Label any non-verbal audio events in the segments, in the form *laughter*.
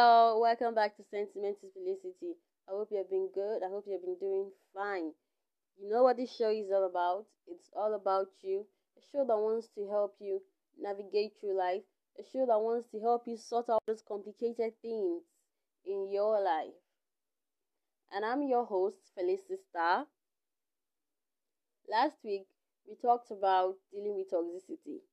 y'all, welcome back to Sentiments with Felicity. I hope you have been good. I hope you have been doing fine. You know what this show is all about? It's all about you. A show that wants to help you navigate through life. A show that wants to help you sort out those complicated things in your life. And I'm your host, Felicity Star. Last week, we talked about dealing with toxicity.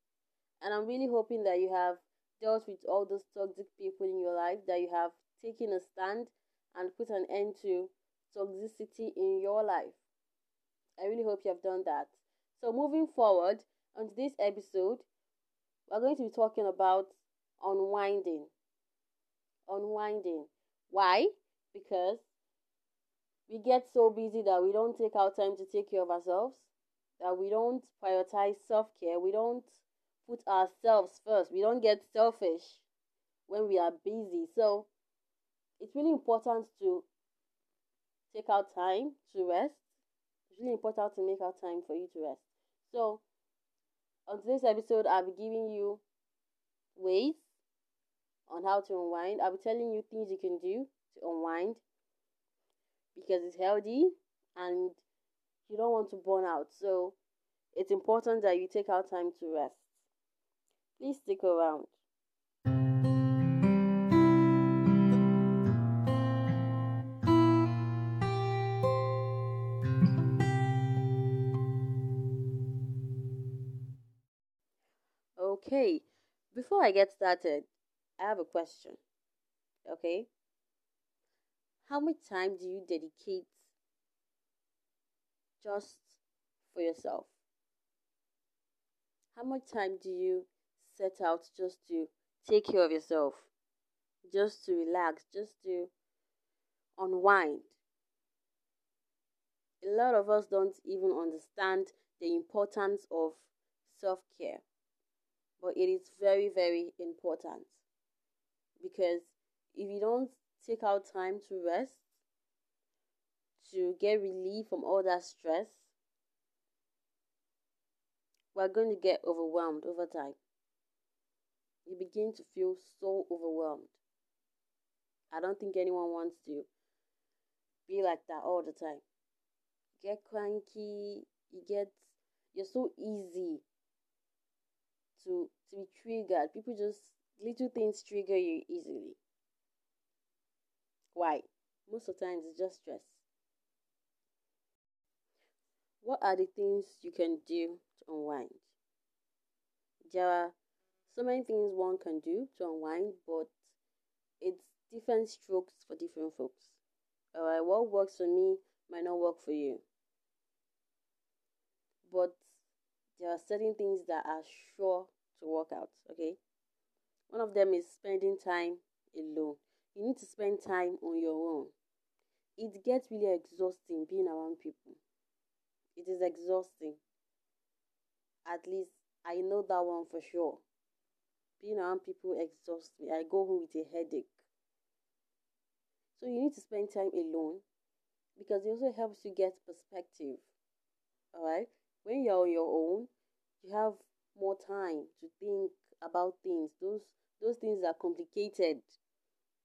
And I'm really hoping that you have dealt with all those toxic people in your life, that you have taken a stand and put an end to toxicity in your life. I really hope you have done that. So, moving forward on this episode, we're going to be talking about unwinding. Unwinding. Why? Because we get so busy that we don't take our time to take care of ourselves, that we don't prioritize self care, we don't put ourselves first. We don't get selfish when we are busy. So it's really important to take out time to rest. It's really important to make out time for you to rest. So on today's episode, I'll be giving you ways on how to unwind. I'll be telling you things you can do to unwind because it's healthy and you don't want to burn out. So it's important that you take out time to rest. Please stick around. Okay, before I get started, I have a question. Okay? How much time do you dedicate just for yourself? How much time do you set out just to take care of yourself, just to relax, just to unwind. A lot of us don't even understand the importance of self care, but it is very, very important because if you don't take out time to rest, to get relief from all that stress, we're going to get overwhelmed over time you begin to feel so overwhelmed. I don't think anyone wants to be like that all the time. You get cranky, you get you're so easy to to be triggered. People just little things trigger you easily. Why? Most of the times it's just stress. What are the things you can do to unwind? There are so many things one can do to unwind, but it's different strokes for different folks. Alright, what works for me might not work for you. But there are certain things that are sure to work out, okay? One of them is spending time alone. You need to spend time on your own. It gets really exhausting being around people. It is exhausting. At least I know that one for sure. Being around people exhausts me. I go home with a headache. So you need to spend time alone because it also helps you get perspective. Alright? When you're on your own, you have more time to think about things. Those those things are complicated.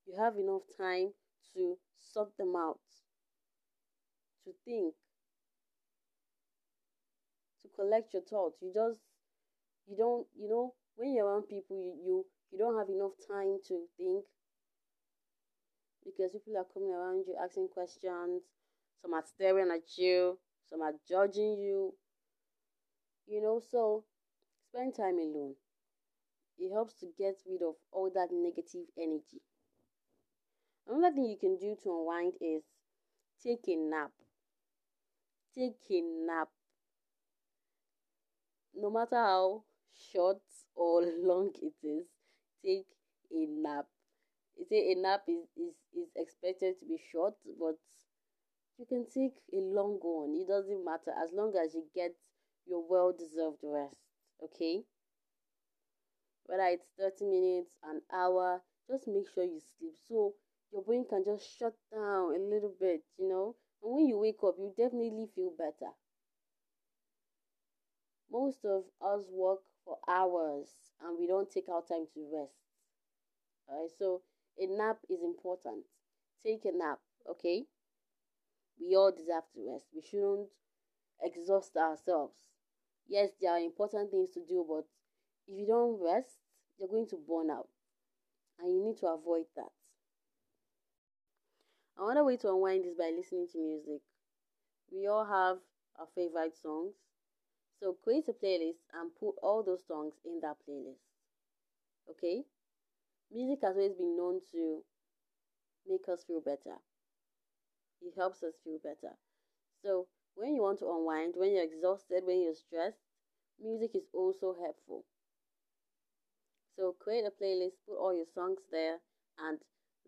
You have enough time to sort them out, to think, to collect your thoughts. You just you don't you know when you're around people you, you you don't have enough time to think because people are coming around you asking questions. Some are staring at you. Some are judging you. You know so spend time alone. It helps to get rid of all that negative energy. Another thing you can do to unwind is take a nap. Take a nap. No matter how short or *laughs* long it is, take a nap. You say a nap is, is, is expected to be short, but you can take a long one. It doesn't matter as long as you get your well deserved rest. Okay? Whether it's 30 minutes, an hour, just make sure you sleep so your brain can just shut down a little bit, you know. And when you wake up, you definitely feel better. Most of us work for hours and we don't take our time to rest. Alright, so a nap is important. Take a nap, okay? We all deserve to rest. We shouldn't exhaust ourselves. Yes, there are important things to do, but if you don't rest, you're going to burn out. And you need to avoid that. Another way to unwind is by listening to music. We all have our favorite songs. So create a playlist and put all those songs in that playlist. Okay? Music has always been known to make us feel better. It helps us feel better. So when you want to unwind, when you're exhausted, when you're stressed, music is also helpful. So create a playlist, put all your songs there, and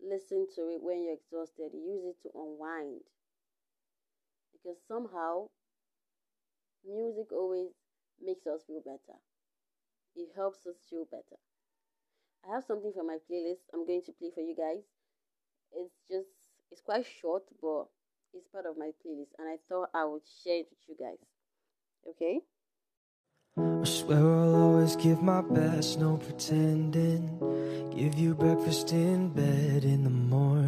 listen to it when you're exhausted. Use it to unwind. Because somehow, music always makes us feel better. It helps us feel better. I have something from my playlist I'm going to play for you guys. It's just, it's quite short, but it's part of my playlist, and I thought I would share it with you guys. Okay? I swear I'll always give my best, no pretending. Give you breakfast in bed in the morning.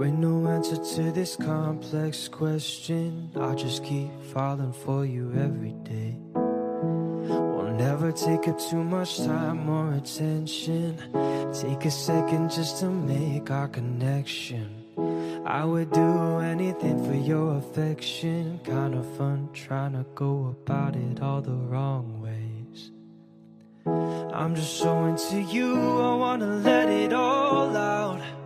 Ain't no answer to this complex question. I just keep falling for you every day. We'll never take up too much time or attention. Take a second just to make our connection. I would do anything for your affection. Kind of fun trying to go about it all the wrong ways. I'm just so into you, I wanna let it all out.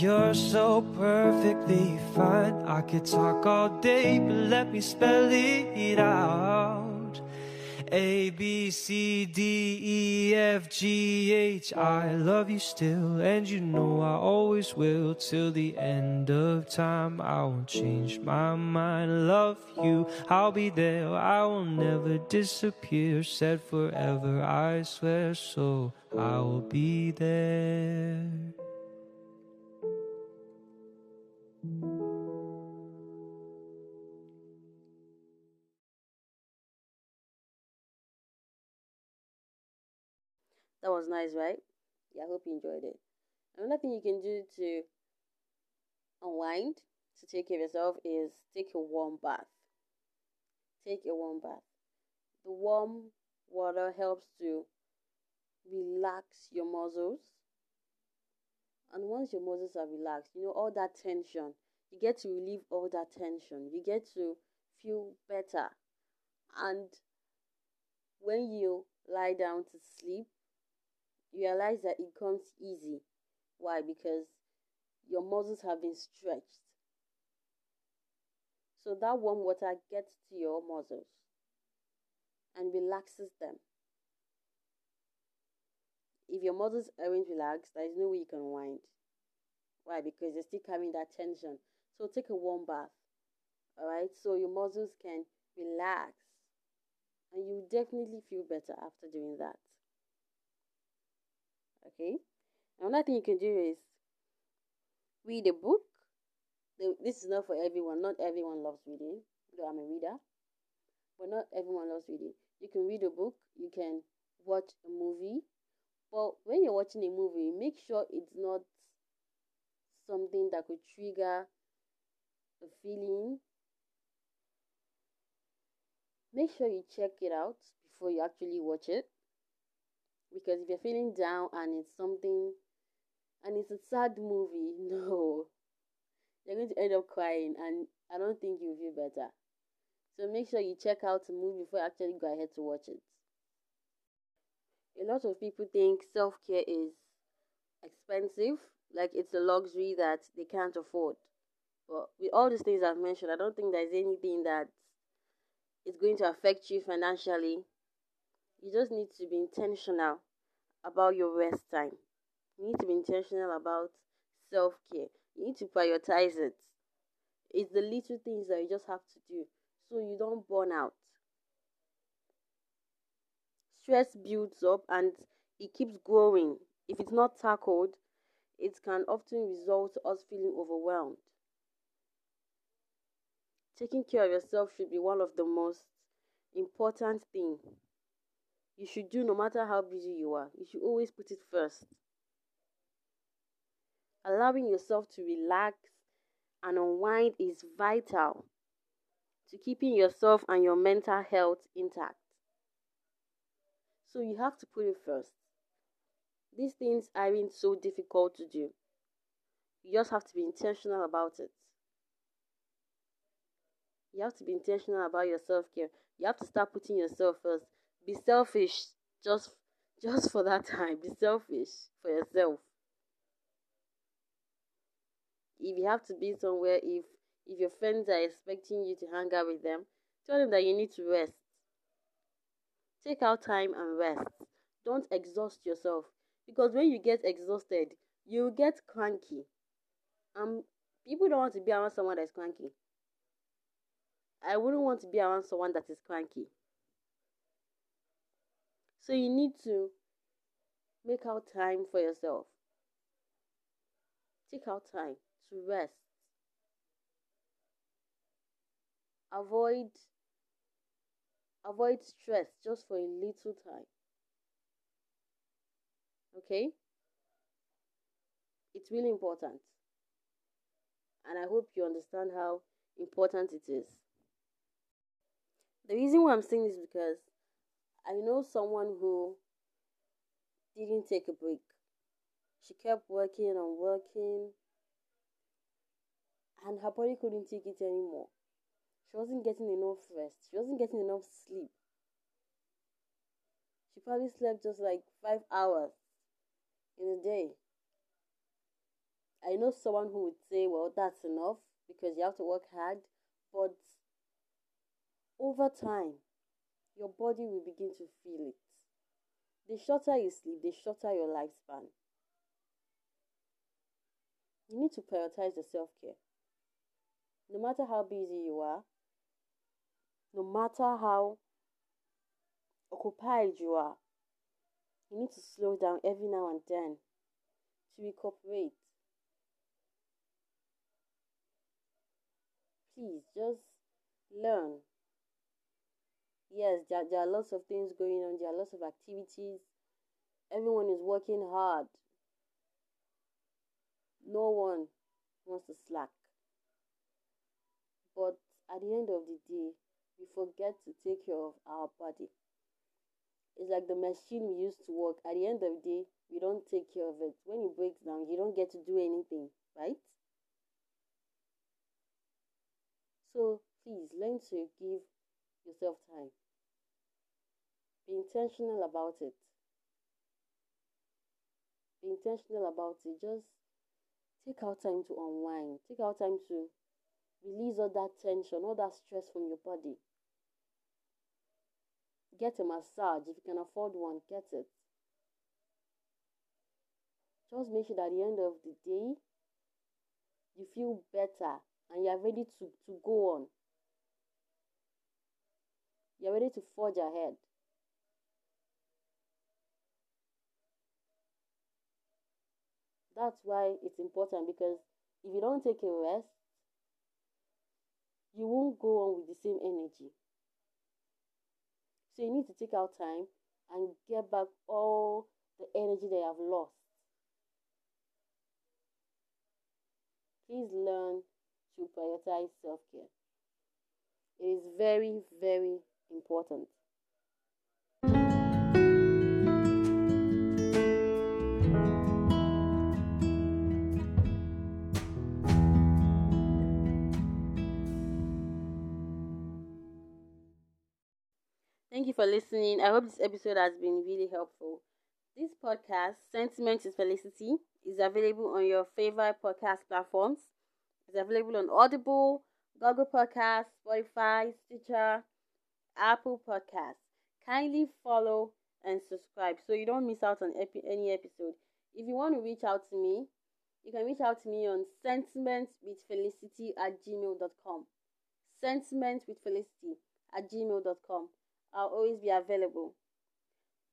You're so perfectly fine. I could talk all day, but let me spell it out. A, B, C, D, E, F, G, H. I love you still, and you know I always will. Till the end of time, I won't change my mind. Love you, I'll be there. I will never disappear. Said forever, I swear, so I will be there. That was nice, right? Yeah, I hope you enjoyed it. Another thing you can do to unwind, to take care of yourself, is take a warm bath. Take a warm bath. The warm water helps to relax your muscles. And once your muscles are relaxed, you know, all that tension, you get to relieve all that tension. You get to feel better. And when you lie down to sleep, you realize that it comes easy. Why? Because your muscles have been stretched. So that warm water gets to your muscles and relaxes them. If your muscles aren't relaxed, there is no way you can wind. Why? Because you're still carrying that tension. So take a warm bath. Alright? So your muscles can relax. And you definitely feel better after doing that. Okay. Another thing you can do is read a book. This is not for everyone. Not everyone loves reading. Though I'm a reader, but not everyone loves reading. You can read a book. You can watch a movie. But when you're watching a movie, make sure it's not something that could trigger a feeling. Make sure you check it out before you actually watch it because if you're feeling down and it's something and it's a sad movie, *laughs* no, you're going to end up crying, and I don't think you'll feel better. So make sure you check out the movie before you actually go ahead to watch it. A lot of people think self care is expensive, like it's a luxury that they can't afford. But with all these things I've mentioned, I don't think there's anything that is going to affect you financially you just need to be intentional about your rest time. You need to be intentional about self care. You need to prioritize it. It's the little things that you just have to do so you don't burn out. Stress builds up and it keeps growing. If it's not tackled, it can often result us feeling overwhelmed. Taking care of yourself should be one of the most important things you should do no matter how busy you are. You should always put it first. Allowing yourself to relax and unwind is vital to keeping yourself and your mental health intact. So you have to put it first. These things aren't so difficult to do. You just have to be intentional about it. You have to be intentional about your self care. You have to start putting yourself first. Be selfish just just for that time. Be selfish for yourself. If you have to be somewhere, if if your friends are expecting you to hang out with them, tell them that you need to rest. Take out time and rest. Don't exhaust yourself because when you get exhausted, you get cranky. Um, people don't want to be around someone that's cranky. I wouldn't want to be around someone that is cranky. So you need to make out time for yourself. Take out time to rest. Avoid avoid stress just for a little time. Okay? It's really important. And I hope you understand how important it is. The reason why I'm saying this is because I know someone who didn't take a break. She kept working and working, and her body couldn't take it anymore. She wasn't getting enough rest, she wasn't getting enough sleep. She probably slept just like five hours in a day. I know someone who would say, well, that's enough because you have to work hard, but over time, your body will begin to feel it. The shorter you sleep, the shorter your lifespan. You need to prioritize your self care. No matter how busy you are, no matter how occupied you are, you need to slow down every now and then to recuperate. Please just learn yes, there, there are lots of things going on, there are lots of activities. Everyone is working hard. No one wants to slack. But at the end of the day, we forget to take care of our body. It's like the machine we used to work. At the end of the day, we don't take care of it. When it breaks down, you don't get to do anything, right? So please learn to give yourself time. Be intentional about it. Be intentional about it. Just take out time to unwind. Take out time to release all that tension, all that stress from your body. Get a massage. If you can afford one, get it. Just make sure that at the end of the day, you feel better and you're ready to, to go on. You're ready to forge ahead. That's why it's important because if you don't take a rest, you won't go on with the same energy. So you need to take out time and get back all the energy they have lost. Please learn to prioritize self care. It is very, very important. Thank you for listening. I hope this episode has been really helpful. This podcast, Sentiments with Felicity, is available on your favorite podcast platforms. It's available on Audible, Google Podcasts, Spotify, Stitcher, Apple Podcasts. Kindly follow and subscribe so you don't miss out on epi- any episode. If you want to reach out to me, you can reach out to me on sentimentswithfelicity at gmail.com. Sentimentswithfelicity at gmail.com. I'll always be available.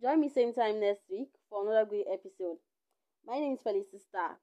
Join me same time next week for another great episode. My name is Felicity Star.